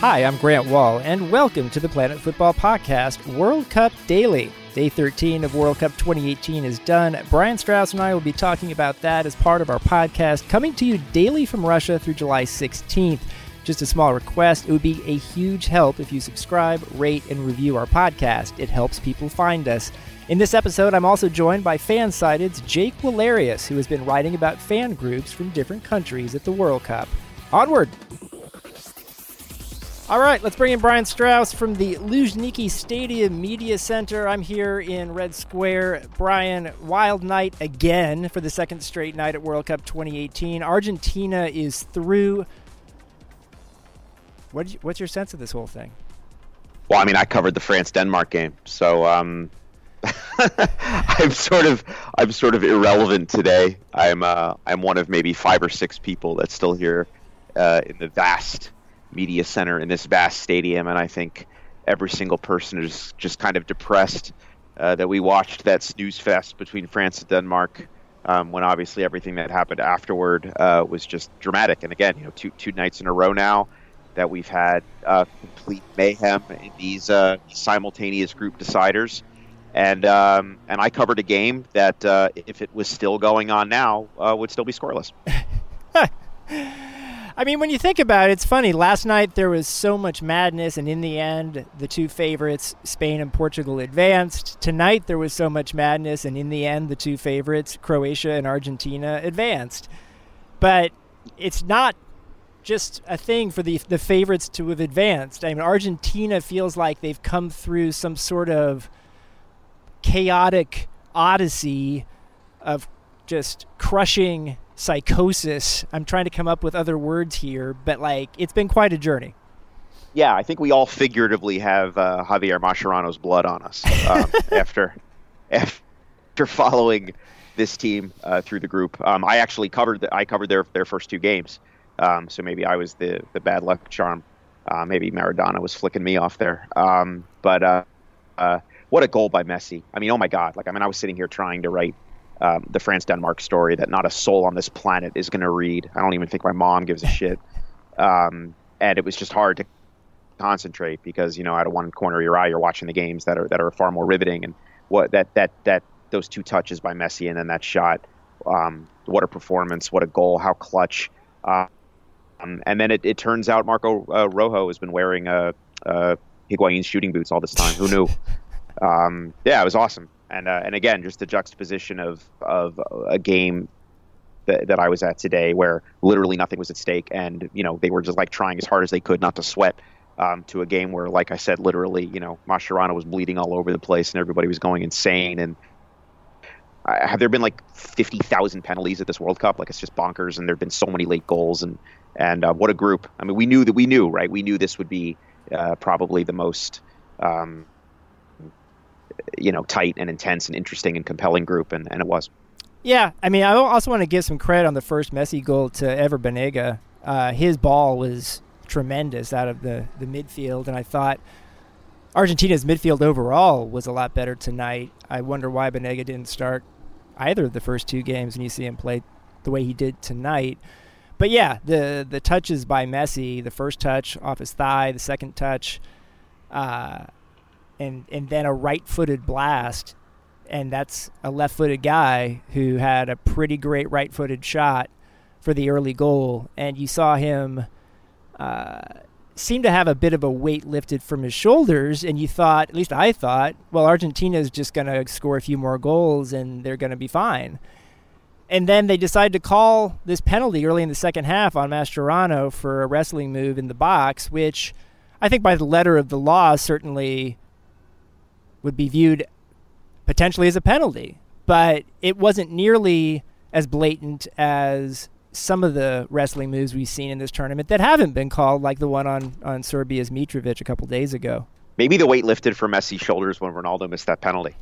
Hi, I'm Grant Wahl, and welcome to the Planet Football Podcast World Cup Daily. Day 13 of World Cup 2018 is done. Brian Strauss and I will be talking about that as part of our podcast, coming to you daily from Russia through July 16th. Just a small request it would be a huge help if you subscribe, rate, and review our podcast. It helps people find us. In this episode, I'm also joined by Fansided's Jake Wallerius, who has been writing about fan groups from different countries at the World Cup. Onward! All right, let's bring in Brian Strauss from the Luzhniki Stadium Media Center. I'm here in Red Square. Brian, wild night again for the second straight night at World Cup 2018. Argentina is through. What you, what's your sense of this whole thing? Well, I mean, I covered the France Denmark game, so um, I'm sort of I'm sort of irrelevant today. I'm uh, I'm one of maybe five or six people that's still here uh, in the vast media center in this vast stadium, and I think every single person is just kind of depressed uh, that we watched that snooze fest between France and Denmark. Um, when obviously everything that happened afterward uh, was just dramatic, and again, you know, two two nights in a row now that we've had uh, complete mayhem in these uh, simultaneous group deciders, and um, and I covered a game that uh, if it was still going on now uh, would still be scoreless. I mean, when you think about it, it's funny. Last night there was so much madness, and in the end, the two favorites, Spain and Portugal, advanced. Tonight there was so much madness, and in the end, the two favorites, Croatia and Argentina, advanced. But it's not just a thing for the the favorites to have advanced. I mean, Argentina feels like they've come through some sort of chaotic odyssey of just crushing psychosis. I'm trying to come up with other words here, but like it's been quite a journey. Yeah, I think we all figuratively have uh, Javier Mascherano's blood on us um, after after following this team uh, through the group. Um, I actually covered the, I covered their their first two games, um, so maybe I was the the bad luck charm. Uh, maybe Maradona was flicking me off there. Um, but uh, uh, what a goal by Messi! I mean, oh my God! Like I mean, I was sitting here trying to write um, the France Denmark story that not a soul on this planet is going to read. I don't even think my mom gives a shit. Um, and it was just hard to concentrate because you know out of one corner of your eye you're watching the games that are that are far more riveting and what that that that those two touches by Messi and then that shot. Um, what a performance what a goal how clutch. Uh, um, and then it, it turns out Marco uh, Rojo has been wearing a, a Higuain's shooting boots all this time. Who knew? Um, yeah it was awesome and uh, and again, just the juxtaposition of of a game that, that I was at today, where literally nothing was at stake, and you know they were just like trying as hard as they could not to sweat. Um, to a game where, like I said, literally, you know, Mascherano was bleeding all over the place, and everybody was going insane. And uh, have there been like fifty thousand penalties at this World Cup? Like it's just bonkers, and there've been so many late goals, and and uh, what a group! I mean, we knew that we knew, right? We knew this would be uh, probably the most um, you know tight and intense and interesting and compelling group, and, and it was. Yeah, I mean, I also want to give some credit on the first Messi goal to Ever Banega. Uh, his ball was tremendous out of the, the midfield, and I thought Argentina's midfield overall was a lot better tonight. I wonder why Banega didn't start either of the first two games, and you see him play the way he did tonight. But yeah, the the touches by Messi, the first touch off his thigh, the second touch, uh, and and then a right-footed blast, and that's a left-footed guy who had a pretty great right-footed shot for the early goal, and you saw him uh, seem to have a bit of a weight lifted from his shoulders, and you thought, at least I thought, well, Argentina is just going to score a few more goals and they're going to be fine. And then they decide to call this penalty early in the second half on Mascherano for a wrestling move in the box, which I think by the letter of the law certainly would be viewed potentially as a penalty, but it wasn't nearly as blatant as some of the wrestling moves we've seen in this tournament that haven't been called, like the one on on Serbia's Mitrovic a couple days ago. Maybe the weight lifted from Messi's shoulders when Ronaldo missed that penalty.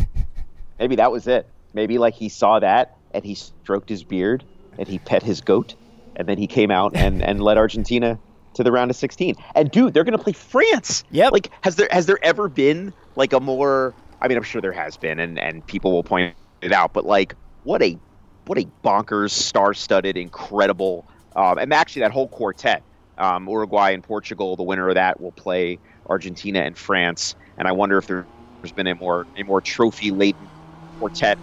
Maybe that was it. Maybe like he saw that and he stroked his beard and he pet his goat and then he came out and, and led Argentina to the round of 16. And dude, they're going to play France. Yeah. Like has there has there ever been like a more I mean, I'm sure there has been and and people will point it out, but like what a what a bonkers, star-studded, incredible um, and actually that whole quartet um, Uruguay and Portugal, the winner of that will play Argentina and France. And I wonder if there's been a more a more trophy laden quartet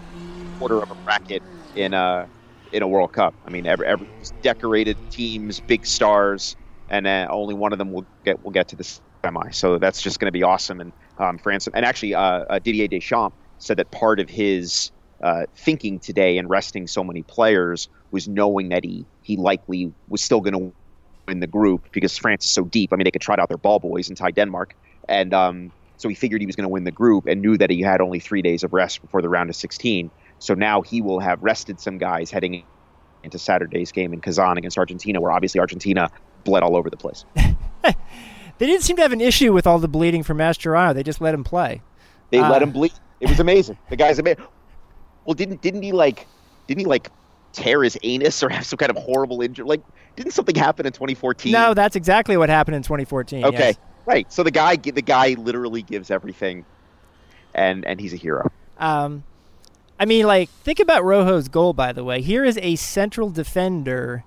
quarter of a bracket in a in a World Cup. I mean, every, every decorated teams, big stars, and only one of them will get will get to the semi. So that's just going to be awesome. And um, France and actually uh, uh, Didier Deschamps said that part of his uh, thinking today and resting so many players was knowing that he he likely was still going to win the group because France is so deep. I mean, they could trot out their ball boys and tie Denmark, and um, so he figured he was going to win the group and knew that he had only three days of rest before the round of 16. So now he will have rested some guys heading into Saturday's game in Kazan against Argentina, where obviously Argentina bled all over the place. they didn't seem to have an issue with all the bleeding from Mascherano. They just let him play. They uh, let him bleed. It was amazing. The guy's amazing. Well, didn't didn't he like didn't he like tear his anus or have some kind of horrible injury? Like, didn't something happen in 2014? No, that's exactly what happened in 2014. Okay, yes. right. So the guy, the guy, literally gives everything, and and he's a hero. Um, I mean, like, think about Rojo's goal. By the way, here is a central defender,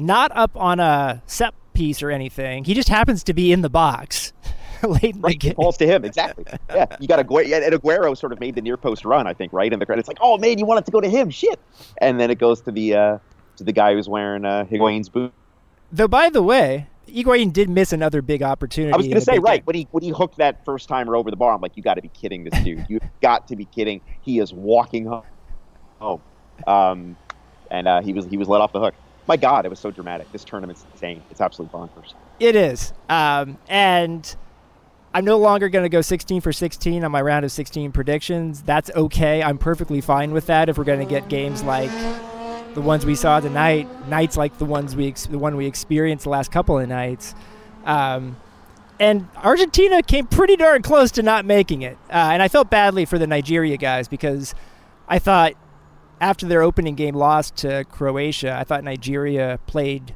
not up on a set piece or anything. He just happens to be in the box. late right, the falls to him exactly. Yeah, you got Aguero, yeah, and Aguero sort of made the near post run, I think, right? in the credits like, oh man, you want it to go to him, shit, and then it goes to the uh, to the guy who's wearing uh, Higuain's boot. Though, by the way, Higuain did miss another big opportunity. I was going to say, right game. when he when he hooked that first timer over the bar, I'm like, you got to be kidding this dude. You've got to be kidding. He is walking home, home. Um, and uh, he was he was let off the hook. My God, it was so dramatic. This tournament's insane. It's absolutely bonkers. It is, um, and I'm no longer going to go 16 for 16 on my round of 16 predictions. That's okay. I'm perfectly fine with that if we're going to get games like the ones we saw tonight, nights like the ones we the one we experienced the last couple of nights. Um, and Argentina came pretty darn close to not making it. Uh, and I felt badly for the Nigeria guys because I thought after their opening game loss to Croatia, I thought Nigeria played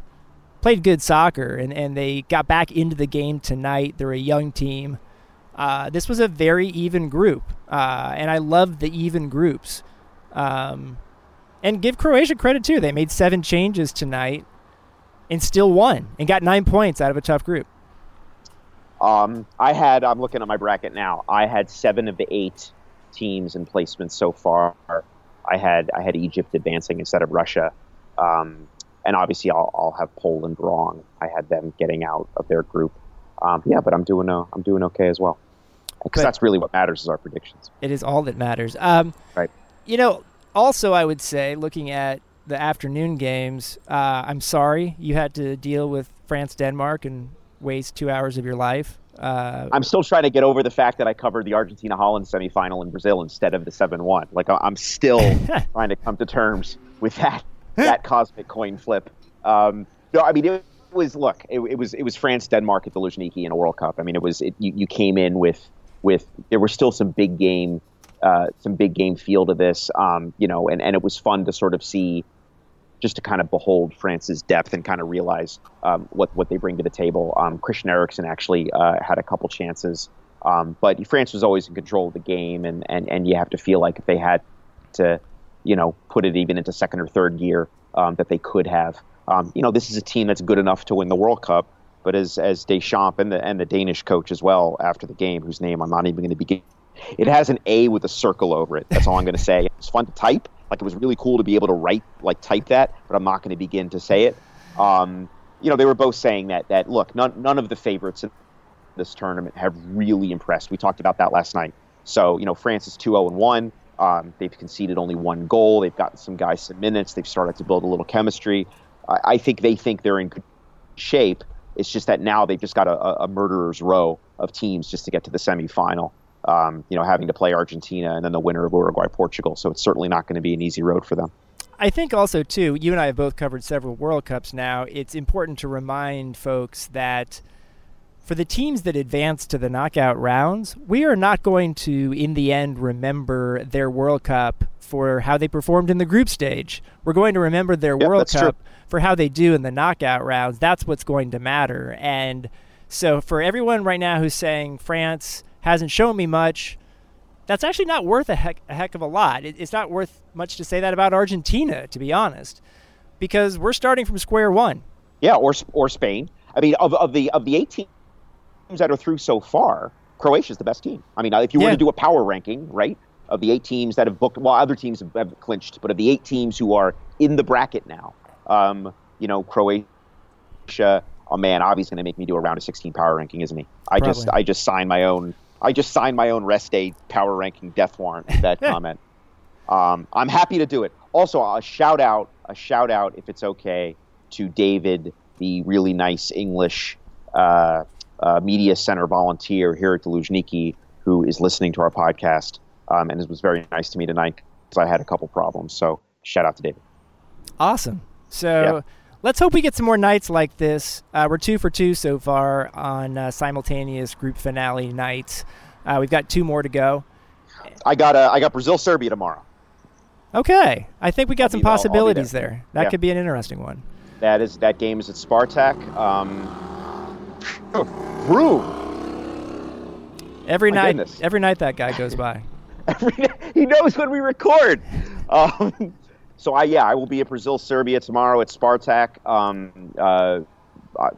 played good soccer and, and they got back into the game tonight. They're a young team. Uh, this was a very even group, uh, and I love the even groups. Um, and give Croatia credit too; they made seven changes tonight and still won and got nine points out of a tough group. Um, I had. I'm looking at my bracket now. I had seven of the eight teams and placements so far. I had I had Egypt advancing instead of Russia. Um, and obviously I'll, I'll have Poland wrong. I had them getting out of their group. Um, yeah, but I'm doing uh, I'm doing okay as well because that's really what matters is our predictions. It is all that matters. Um, right. You know, also I would say looking at the afternoon games, uh, I'm sorry you had to deal with France Denmark and waste two hours of your life. Uh, I'm still trying to get over the fact that I covered the Argentina Holland semifinal in Brazil instead of the 7 1. Like, I'm still trying to come to terms with that that cosmic coin flip. Um, no, I mean it was look, it, it, was it was France Denmark at the Luzhniki in a World Cup. I mean it was it, you, you came in with with there were still some big game uh, some big game feel to this, um, you know, and, and it was fun to sort of see just to kind of behold France's depth and kind of realize um, what what they bring to the table. Um, Christian Eriksen actually uh, had a couple chances, um, but France was always in control of the game, and, and and you have to feel like if they had to you know, put it even into second or third gear um, that they could have. Um, you know, this is a team that's good enough to win the World Cup, but as as Deschamps and the and the Danish coach as well after the game, whose name I'm not even going to begin. It has an A with a circle over it. That's all I'm going to say. It's fun to type. Like it was really cool to be able to write like type that, but I'm not going to begin to say it. Um, you know, they were both saying that that look, none none of the favorites in this tournament have really impressed. We talked about that last night. So you know, France is two zero oh and one. Um, they've conceded only one goal. They've gotten some guys some minutes. They've started to build a little chemistry. I, I think they think they're in good shape. It's just that now they've just got a, a murderer's row of teams just to get to the semifinal. Um, you know, having to play Argentina and then the winner of Uruguay Portugal. So it's certainly not going to be an easy road for them. I think also too, you and I have both covered several World Cups now. It's important to remind folks that for the teams that advance to the knockout rounds, we are not going to, in the end, remember their World Cup for how they performed in the group stage. We're going to remember their Yep, World Cup true. for how they do in the knockout rounds. That's what's going to matter. And so, for everyone right now who's saying France hasn't shown me much, that's actually not worth a heck, a heck of a lot. It, it's not worth much to say that about Argentina, to be honest, because we're starting from square one. Yeah, or or Spain. I mean, of, of the of the eight teams that are through so far, Croatia's the best team. I mean, if you were to do a power ranking, right, of the eight teams that have booked, well, other teams have, have clinched, but of the eight teams who are in the bracket now, um, you know, Croatia. Oh man, Avi's going to make me do a round of 16 power ranking, isn't he? I just I just signed my own. I just signed my own rest day power ranking death warrant with that comment. Um, I'm happy to do it. Also, a shout out, a shout out, if it's okay, to David, the really nice English uh, uh, media center volunteer here at the Deluzhniki, who is listening to our podcast, um, and it was very nice to me tonight because I had a couple problems. So shout out to David. Awesome. So Yeah. Let's hope we get some more nights like this. Uh, we're two for two so far on uh, simultaneous group finale nights. Uh, we've got two more to go. I got uh, I got Brazil Serbia tomorrow. Okay, I think we got I'll some be there. I'll be possibilities there. there. That Yeah. could be an interesting one. That is that game is at Spartak. Um, Brew. Every My night, goodness. every night that guy goes by. every, he knows when we record. Um, so I yeah, I will be at Brazil Serbia tomorrow at Spartak. Um, uh, uh,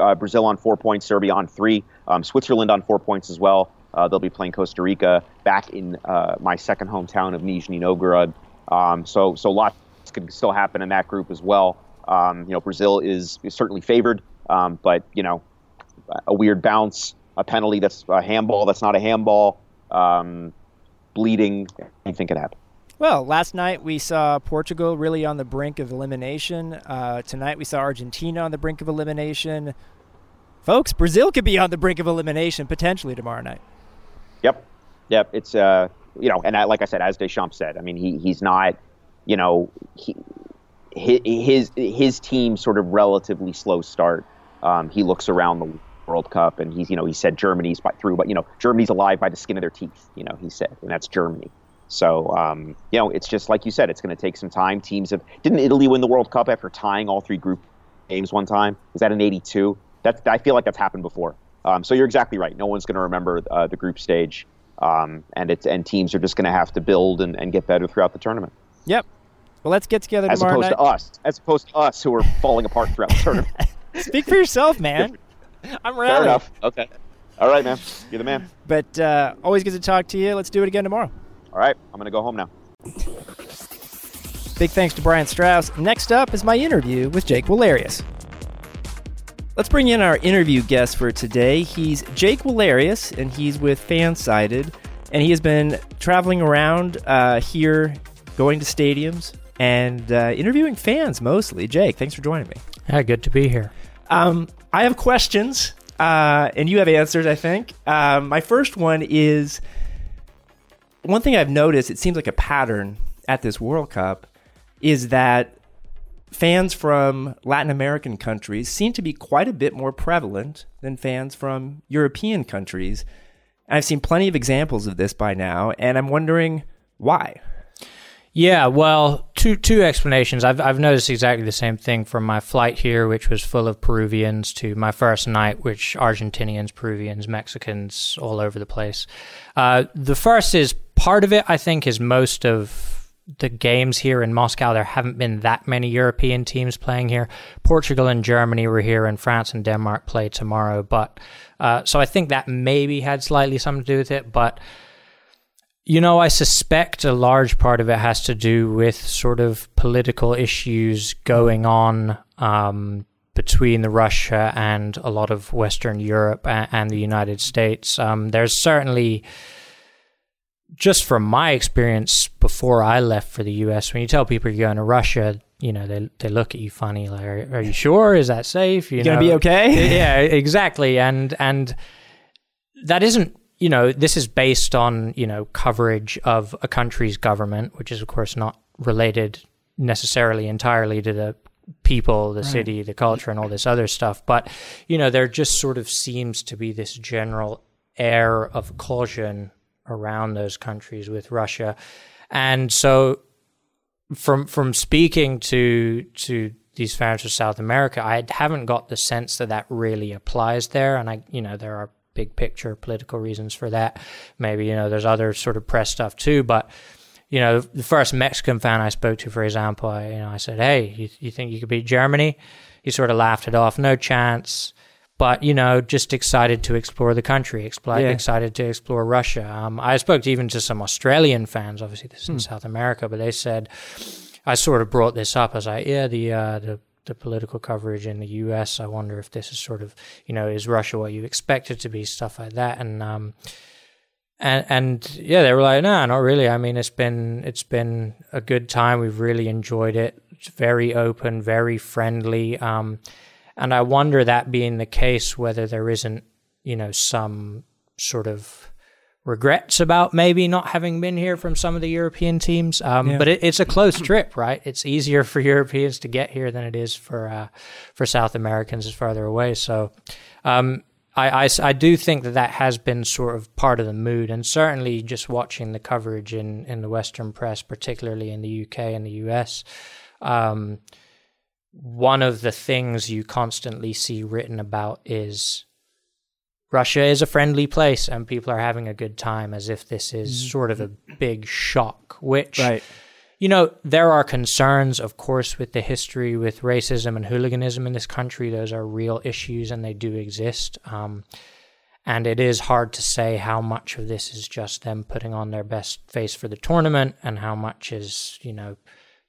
uh, Brazil on four points, Serbia on three, um, Switzerland on four points as well. Uh, they'll be playing Costa Rica back in uh, my second hometown of Nizhny Novgorod. Um, so so lots could still happen in that group as well. Um, you know, Brazil is, is certainly favored, um, but you know, a weird bounce, a penalty that's a handball that's not a handball, um, bleeding, anything could happen. Well, last night we saw Portugal really on the brink of elimination. Uh, tonight we saw Argentina on the brink of elimination. Folks, Brazil could be on the brink of elimination potentially tomorrow night. Yep, yep. It's uh, you know, and I, like I said, as Deschamps said, I mean, he he's not, you know, he his his team sort of relatively slow start. Um, he looks around the World Cup and he's you know he said Germany's by, through, but you know Germany's alive by the skin of their teeth. You know he said, and that's Germany. So um, you know it's just like you said, it's going to take some time. Teams have didn't Italy win the World Cup after tying all three group games one time? Was that in '82? That's I feel like that's happened before. Um, so you're exactly right. No one's going to remember uh, the group stage, um, and it's and teams are just going to have to build and, and get better throughout the tournament, Yep. Well, let's get together as tomorrow opposed night. to us, as opposed to us who are falling apart throughout the tournament. Speak for yourself, man. I'm Fair enough. Okay. All right, man. You're the man. But uh, always good to talk to you. Let's do it again tomorrow. All right. I'm going to go home now. Big thanks to Brian Strauss. Next up is my interview with Jake Walerius. Let's bring in our interview guest for today. He's Jake Walerius, and he's with Fansided, and he has been traveling around uh, here, going to stadiums, and uh, interviewing fans mostly. Jake, thanks for joining me. Yeah, good to be here. Um, I have questions, uh, and you have answers, I think. Um, my first one is one thing I've noticed, it seems like a pattern at this World Cup, is that fans from Latin American countries seem to be quite a bit more prevalent than fans from European countries. And I've seen plenty of examples of this by now, and I'm wondering why. Yeah, well, two two explanations. I've I've noticed exactly the same thing from my flight here, which was full of Peruvians, to my first night, which Argentinians, Peruvians, Mexicans, all over the place. Uh, the first is part of it. I think is most of the games here in Moscow. There haven't been that many European teams playing here. Portugal and Germany were here, and France and Denmark play tomorrow. But uh, so I think that maybe had slightly something to do with it, but. You know, I suspect a large part of it has to do with sort of political issues going on um, between the Russia and a lot of Western Europe and, and the United States. Um, there's certainly, just from my experience before I left for the U.S., when you tell people you're going to Russia, you know they they look at you funny, like, "Are, are you sure? Is that safe? You You gonna be okay? yeah, exactly. And and that isn't you know this is based on you know coverage of a country's government which is of course not related necessarily entirely to the people, the Right. city, the culture, and all this other stuff. But you know, there just sort of seems to be this general air of caution around those countries with Russia, and so from from speaking to to these fans from South America, I haven't got the sense that that really applies there. And I, you know, there are big picture political reasons for that. Maybe you know, there's other sort of press stuff too, but you know, the first Mexican fan I spoke to, for example, I, you know, I said, "Hey, you, you think you could beat Germany?" He sort of laughed it off, no chance. But you know, just excited to explore the country, expl- Yeah. excited to explore Russia. Um, I spoke to even to some Australian fans. Obviously, this is in South America, but they said I sort of brought this up as I, yeah, the uh, the the political coverage in the U.S. I wonder if this is sort of, you know, is Russia what you expect it to be, stuff like that, and um, and and yeah, they were like, no, not really. I mean, it's been it's been a good time. We've really enjoyed it. It's very open, very friendly. Um, and I wonder that being the case, whether there isn't, you know, some sort of regrets about maybe not having been here from some of the European teams. Um, Yeah. But it, it's a close trip, right? It's easier for Europeans to get here than it is for uh, for South Americans. It's farther away, so. Um, I, I I do think that that has been sort of part of the mood, and certainly just watching the coverage in, in the Western press, particularly in the UK and the US, um, one of the things you constantly see written about is Russia is a friendly place and people are having a good time, as if this is sort of a big shock, which Right. you know, there are concerns, of course, with the history with racism and hooliganism in this country. Those are real issues and they do exist. Um, and it is hard to say how much of this is just them putting on their best face for the tournament and how much is, you know,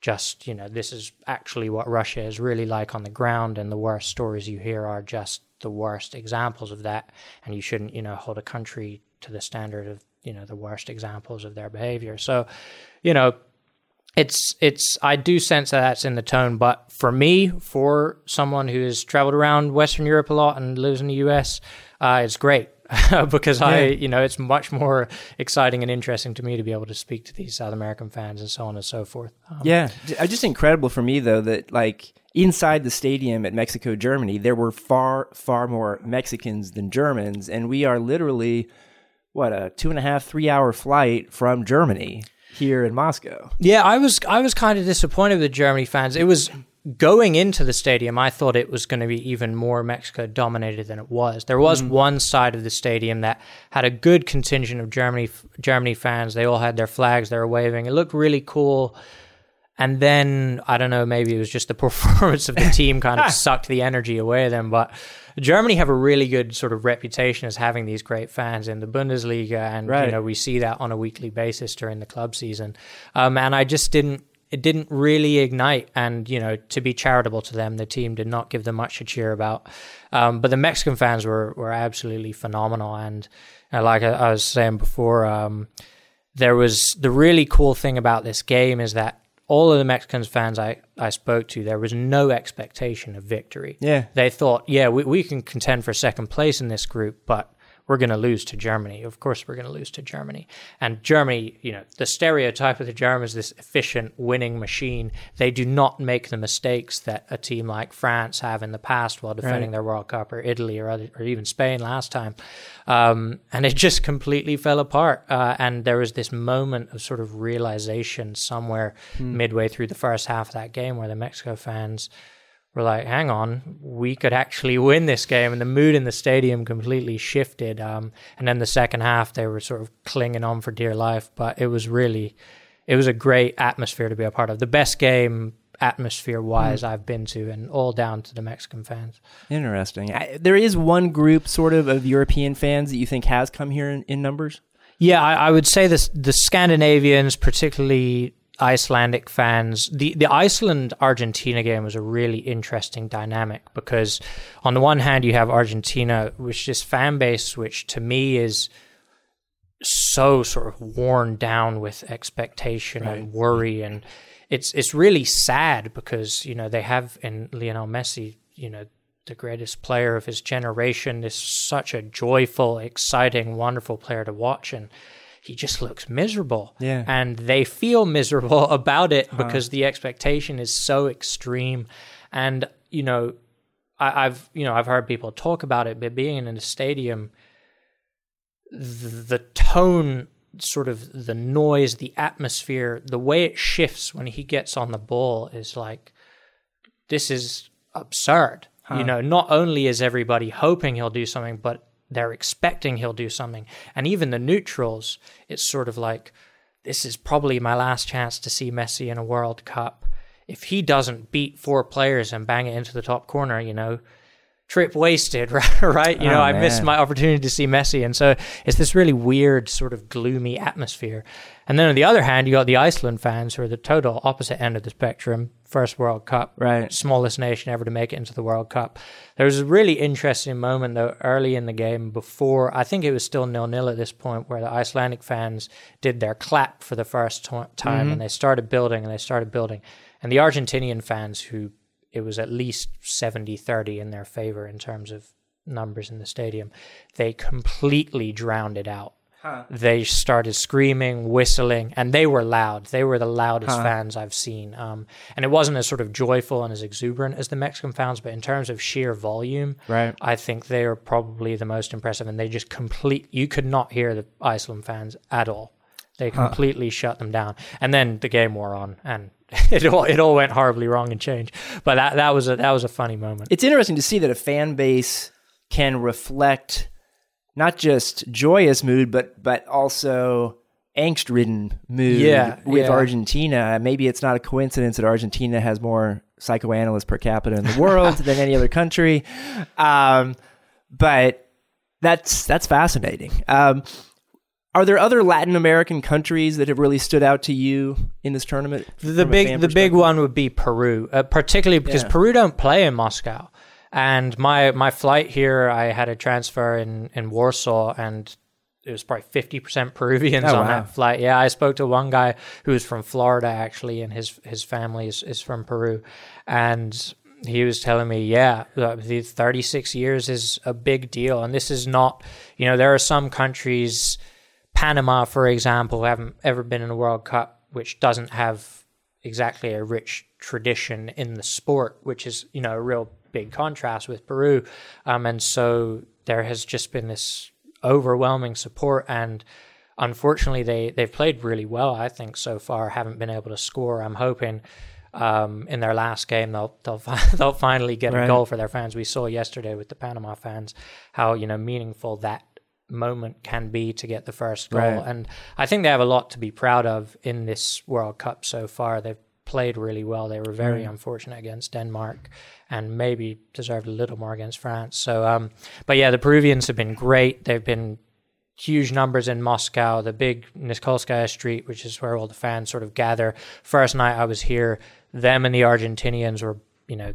just, you know, this is actually what Russia is really like on the ground. And the worst stories you hear are just the worst examples of that. And you shouldn't, you know, hold a country to the standard of, you know, the worst examples of their behavior. So, you know, it's it's I do sense that that's in the tone, but for me, for someone who has traveled around Western Europe a lot and lives in the US, uh, it's great because I you know it's much more exciting and interesting to me to be able to speak to these South American fans and so on and so forth. Um, Yeah, uh, just incredible for me though that like inside the stadium at Mexico, Germany, there were far far more Mexicans than Germans, and we are literally what a two and a half three hour flight from Germany here in Moscow. Yeah, I was I was kind of disappointed with the Germany fans. It was going into the stadium. I thought it was going to be even more Mexico dominated than it was. There was one side of the stadium that had a good contingent of Germany Germany fans. They all had their flags. They were waving. It looked really cool. And then I don't know, maybe it was just the performance of the team kind of sucked the energy away then. But Germany have a really good sort of reputation as having these great fans in the Bundesliga, and Right. you know we see that on a weekly basis during the club season. Um, and I just didn't. It didn't really ignite, and you know, to be charitable to them, the team did not give them much to cheer about. Um, but the Mexican fans were were absolutely phenomenal, and uh, like I, I was saying before, um, there was the really cool thing about this game is that all of the Mexicans fans I, I spoke to, there was no expectation of victory. Yeah. They thought, yeah, we, we can contend for second place in this group, but we're going to lose to Germany. Of course, we're going to lose to Germany. And Germany, you know, the stereotype of the Germans, is this efficient winning machine, they do not make the mistakes that a team like France have in the past while defending Right. their World Cup, or Italy, or other, or even Spain last time. Um, and it just completely fell apart. Uh, and there was this moment of sort of realization somewhere midway through the first half of that game where the Mexico fans were like, hang on, we could actually win this game. And the mood in the stadium completely shifted. Um, and then the second half, they were sort of clinging on for dear life. But it was really, it was a great atmosphere to be a part of. The best game, atmosphere wise, I've been to, and all down to the Mexican fans. Interesting. I, there is one group sort of of European fans that you think has come here in, in numbers. Yeah, I, I would say this, the Scandinavians, particularly Icelandic fans, the, the Iceland Argentina game was a really interesting dynamic because, on the one hand, you have Argentina, which is fan base, which to me is so sort of worn down with expectation and worry, and it's it's really sad because you know they have in Lionel Messi, you know, the greatest player of his generation, is such a joyful, exciting, wonderful player to watch, and he just looks miserable. Yeah. And they feel miserable about it uh-huh. because the expectation is so extreme. And, you know, I, I've you know, I've heard people talk about it, but being in a stadium, the, the tone sort of the noise, the atmosphere, the way it shifts when he gets on the ball is like this is absurd. You know, not only is everybody hoping he'll do something, but they're expecting he'll do something. And even the neutrals, it's sort of like this is probably my last chance to see Messi in a World Cup. If he doesn't beat four players and bang it into the top corner, you know, trip wasted, right? You know, Oh, I missed my opportunity to see Messi. And so it's this really weird, sort of gloomy atmosphere. And then on the other hand, you got the Iceland fans who are the total opposite end of the spectrum. First World Cup, Right. smallest nation ever to make it into the World Cup. There was a really interesting moment though early in the game before I think it was still nil nil at this point where the Icelandic fans did their clap for the first to- time mm-hmm. and they started building and they started building and the Argentinian fans who it was at least 70-30 in their favor in terms of numbers in the stadium they completely drowned it out they started screaming, whistling, and they were loud. They were the loudest fans I've seen. Um, and it wasn't as sort of joyful and as exuberant as the Mexican fans, but in terms of sheer volume, Right. I think they are probably the most impressive. And they just complete, you could not hear the Iceland fans at all. They completely shut them down. And then the game wore on and it all, it all went horribly wrong and changed. But that, that was a, that was a funny moment. It's interesting to see that a fan base can reflect not just joyous mood, but but also angst-ridden mood Yeah, with yeah. Argentina. Maybe it's not a coincidence that Argentina has more psychoanalysts per capita in the world than any other country, um, but that's that's fascinating. Um, are there other Latin American countries that have really stood out to you in this tournament? the big the big one would be Peru, uh, particularly because Yeah. Peru don't play in Moscow. And my my flight here, I had a transfer in in Warsaw, and it was probably fifty percent Peruvians Oh, on wow. that flight. Yeah, I spoke to one guy who was from Florida actually, and his his family is, is from Peru, and he was telling me, yeah, the the 36 years is a big deal, and this is not, you know, there are some countries, Panama, for example, haven't ever been in a World Cup, which doesn't have exactly a rich tradition in the sport, which is you know a real big contrast with Peru, um, and so there has just been this overwhelming support and. Unfortunately, they they've played really well. I think so far haven't been able to score. I'm hoping um, in their last game they'll they'll they'll finally get Right. a goal for their fans. We saw yesterday with the Panama fans how you know meaningful that moment can be to get the first goal. Right. And I think they have a lot to be proud of in this World Cup so far. They've played really well. They were very unfortunate against Denmark and maybe deserved a little more against France. So um but yeah, the Peruvians have been great. They've been huge numbers in Moscow, the big Nikolskaya Street, which is where all the fans sort of gather. First night I was here, them and the Argentinians were, you know,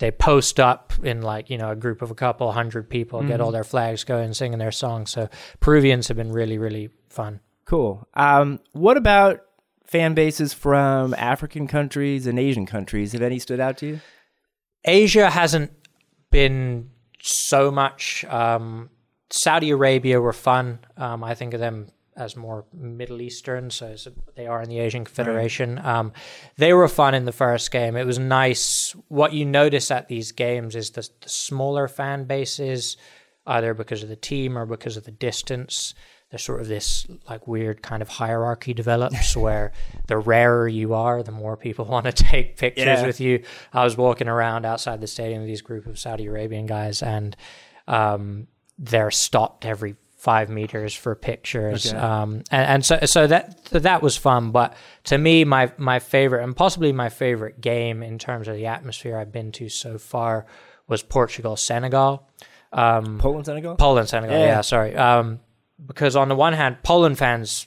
they post up in like, you know, a group of a couple hundred people, get all their flags going, singing their songs. So Peruvians have been really, really fun. Cool. Um, what about fan bases from African countries and Asian countries? Have any stood out to you? Asia hasn't been so much. Um, Saudi Arabia were fun. Um, I think of them as more Middle Eastern, so they are in the Asian Confederation. Um, they were fun in the first game. It was nice. What you notice at these games is the, the smaller fan bases, either because of the team or because of the distance. There's sort of this like weird kind of hierarchy develops where the rarer you are, the more people want to take pictures Yeah. with you. I was walking around outside the stadium with these group of Saudi Arabian guys, and um, they're stopped every five meters for pictures. Okay. Um, and, and so so that so that was fun. But to me, my my favorite and possibly my favorite game in terms of the atmosphere I've been to so far was Portugal Senegal. Um, Poland, Senegal? Poland, Senegal. Yeah. Yeah, sorry. Um, because on the one hand, Poland fans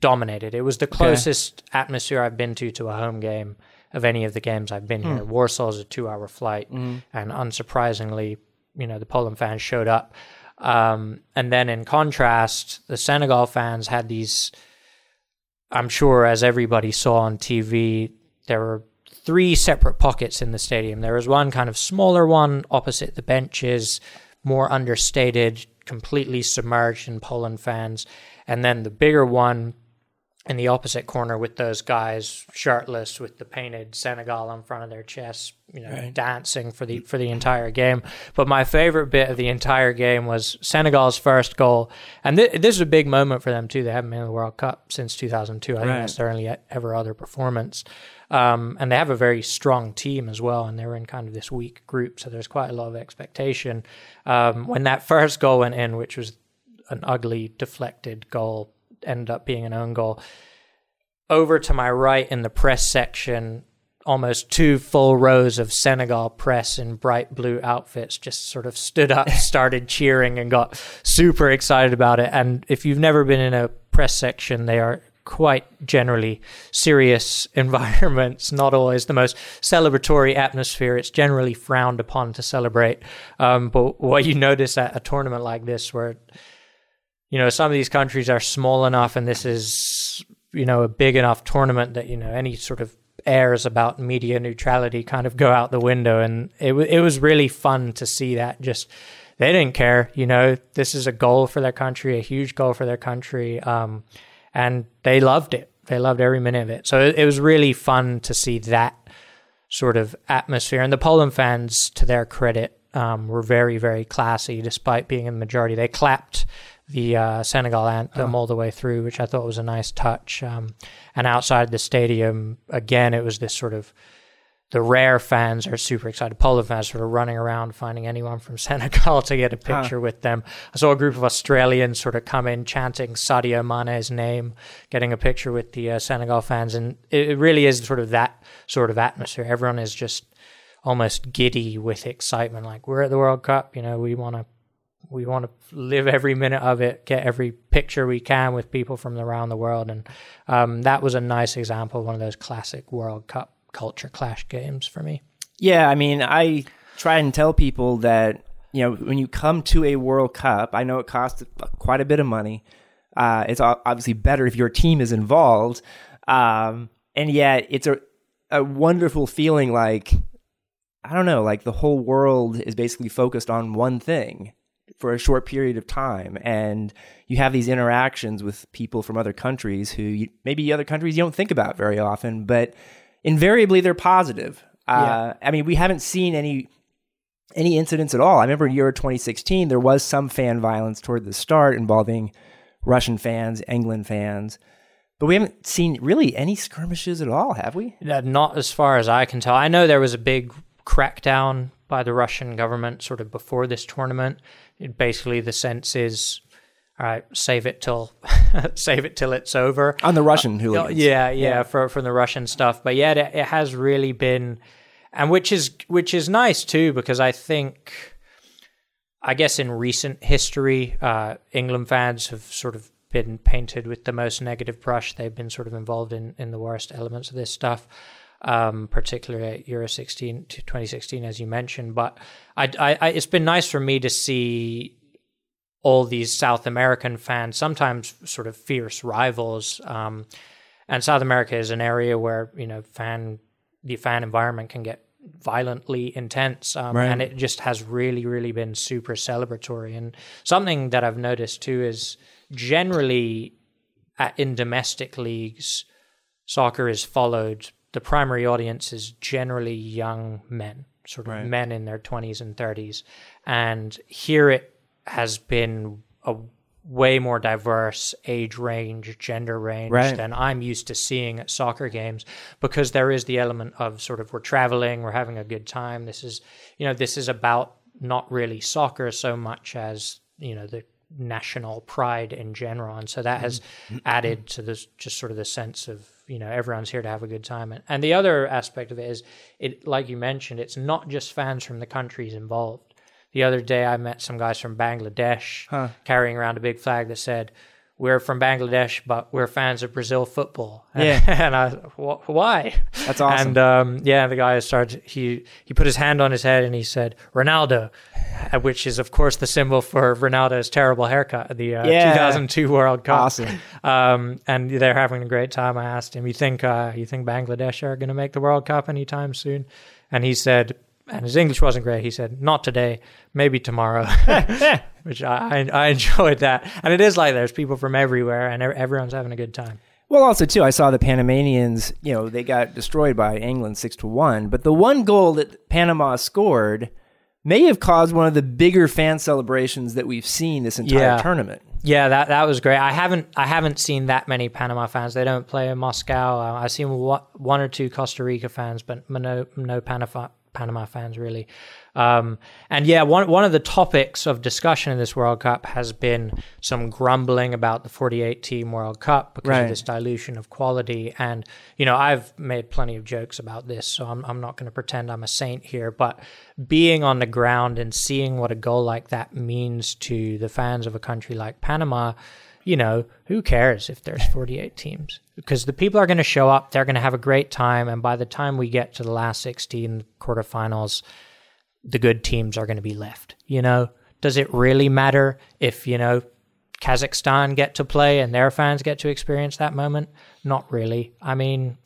dominated. It was the closest atmosphere I've been to to a home game of any of the games I've been here. Warsaw's a two-hour flight, and unsurprisingly, you know, the Poland fans showed up. Um, and then in contrast, the Senegal fans had these. I'm sure, as everybody saw on TV, there were three separate pockets in the stadium. There was one kind of smaller one opposite the benches, more understated, completely submerged in Poland fans. And then the bigger one in the opposite corner with those guys shirtless with the painted Senegal on front of their chests, you know, right. dancing for the for the entire game. But my favorite bit of the entire game was Senegal's first goal, and th- this is a big moment for them too. They haven't been in the World Cup since 2002. I think that's their only ever other performance. Um, and they have a very strong team as well, and they're in kind of this weak group, so there's quite a lot of expectation. Um, when that first goal went in, which was an ugly deflected goal ended up being an own goal. Over to my right in the press section, almost two full rows of Senegal press in bright blue outfits just sort of stood up, started cheering, and got super excited about it. And if you've never been in a press section, they are quite generally serious environments, not always the most celebratory atmosphere. It's generally frowned upon to celebrate. Um, but what you notice at a tournament like this, where you know, some of these countries are small enough, and this is, you know, a big enough tournament that you know any sort of airs about media neutrality kind of go out the window, and it w- it was really fun to see that. Just they didn't care, you know, this is a goal for their country, a huge goal for their country, um, and they loved it. They loved every minute of it. So it, it was really fun to see that sort of atmosphere, and the Poland fans, to their credit, um, were very, very classy despite being in the majority. They clapped the uh, Senegal anthem oh. all the way through, which I thought was a nice touch. Um, and outside the stadium, again, it was this sort of the rare fans are super excited. Poland fans sort of running around finding anyone from Senegal to get a picture huh. with them. I saw a group of Australians sort of come in chanting Sadio Mane's name, getting a picture with the uh, Senegal fans, and it, it really is sort of that sort of atmosphere. Everyone is just almost giddy with excitement, like we're at the World Cup. You know, we want to we want to live every minute of it, get every picture we can with people from around the world, and um, that was a nice example of one of those classic World Cup culture clash games for me. Yeah, I mean, I try and tell people that you know when you come to a World Cup, I know it costs quite a bit of money. Uh, it's obviously better if your team is involved, um, and yet it's a a wonderful feeling like I don't know, like the whole world is basically focused on one thing for a short period of time and you have these interactions with people from other countries who you, maybe other countries you don't think about very often but invariably they're positive uh, yeah. i mean we haven't seen any any incidents at all i remember in Euro 2016 there was some fan violence toward the start involving russian fans england fans but we haven't seen really any skirmishes at all have we not as far as i can tell i know there was a big crackdown by the Russian government sort of before this tournament. Basically, the sense is, all right, save it till save it till it's over. On the Russian uh, hooligans. Yeah, yeah, yeah, for from the Russian stuff. But yeah, it, it has really been, and which is which is nice too because I think. I guess in recent history, uh, England fans have sort of been painted with the most negative brush. They've been sort of involved in, in the worst elements of this stuff um, particularly at Euro 16 to 2016, as you mentioned. But I, I, I, it's been nice for me to see all these South American fans, sometimes sort of fierce rivals. Um, and South America is an area where you know fan the fan environment can get violently intense, um, right. and it just has really, really been super celebratory. And something that I've noticed too is generally at, in domestic leagues, soccer is followed the primary audience is generally young men, sort of right. men in their 20s and 30s. And here it has been a way more diverse age range, gender range right. than I'm used to seeing at soccer games because there is the element of sort of we're traveling, we're having a good time. This is, you know, this is about not really soccer so much as, you know, the national pride in general. And so that has mm-hmm. added to this just sort of the sense of you know everyone's here to have a good time and, and the other aspect of it is it like you mentioned it's not just fans from the countries involved the other day i met some guys from bangladesh huh. carrying around a big flag that said we're from Bangladesh, but we're fans of Brazil football. Yeah. and I, why? That's awesome. And um, yeah, the guy started. He he put his hand on his head and he said Ronaldo, which is of course the symbol for Ronaldo's terrible haircut at the uh, yeah. 2002 World Cup. Awesome. Um, and they're having a great time. I asked him, "You think uh, you think Bangladesh are going to make the World Cup anytime soon?" And he said, and his English wasn't great. He said, "Not today, maybe tomorrow," which I, I, enjoyed that. And it is like there's people from everywhere, and everyone's having a good time. Well, also too, I saw the Panamanians. You know, they got destroyed by England six to one, but the one goal that Panama scored may have caused one of the bigger fan celebrations that we've seen this entire Yeah. tournament. Yeah, that that was great. I haven't I haven't seen that many Panama fans. They don't play in Moscow. Uh, I've seen one, one or two Costa Rica fans, but no no Panama Panama fans really. Um, and yeah, one one of the topics of discussion in this World Cup has been some grumbling about the 48 team World Cup because Right. of this dilution of quality. And you know, I've made plenty of jokes about this, so I'm I'm not going to pretend I'm a saint here. But being on the ground and seeing what a goal like that means to the fans of a country like Panama, you know, who cares if there's 48 teams? Because the people are going to show up, they're going to have a great time, and by the time we get to the last 16 quarterfinals, the good teams are going to be left. You know, does it really matter if, you know, Kazakhstan get to play and their fans get to experience that moment? Not really. I mean,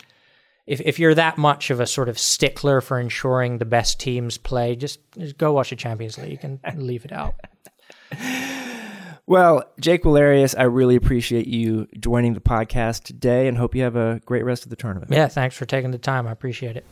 if if you're that much of a sort of stickler for ensuring the best teams play, just, just go watch the Champions League and leave it out. Well, Jake Valerius, I really appreciate you joining the podcast today, and hope you have a great rest of the tournament. Yeah, thanks for taking the time. I appreciate it.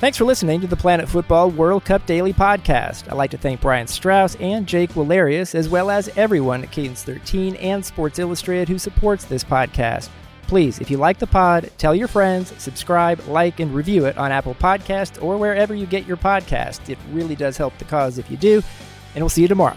Thanks for listening to the Planet Football World Cup Daily Podcast. I'd like to thank Brian Strauss and Jake Valerius, as well as everyone at Cadence 13 and Sports Illustrated who supports this podcast. Please, if you like the pod, tell your friends, subscribe, like, and review it on Apple Podcasts or wherever you get your podcasts. It really does help the cause if you do, and we'll see you tomorrow.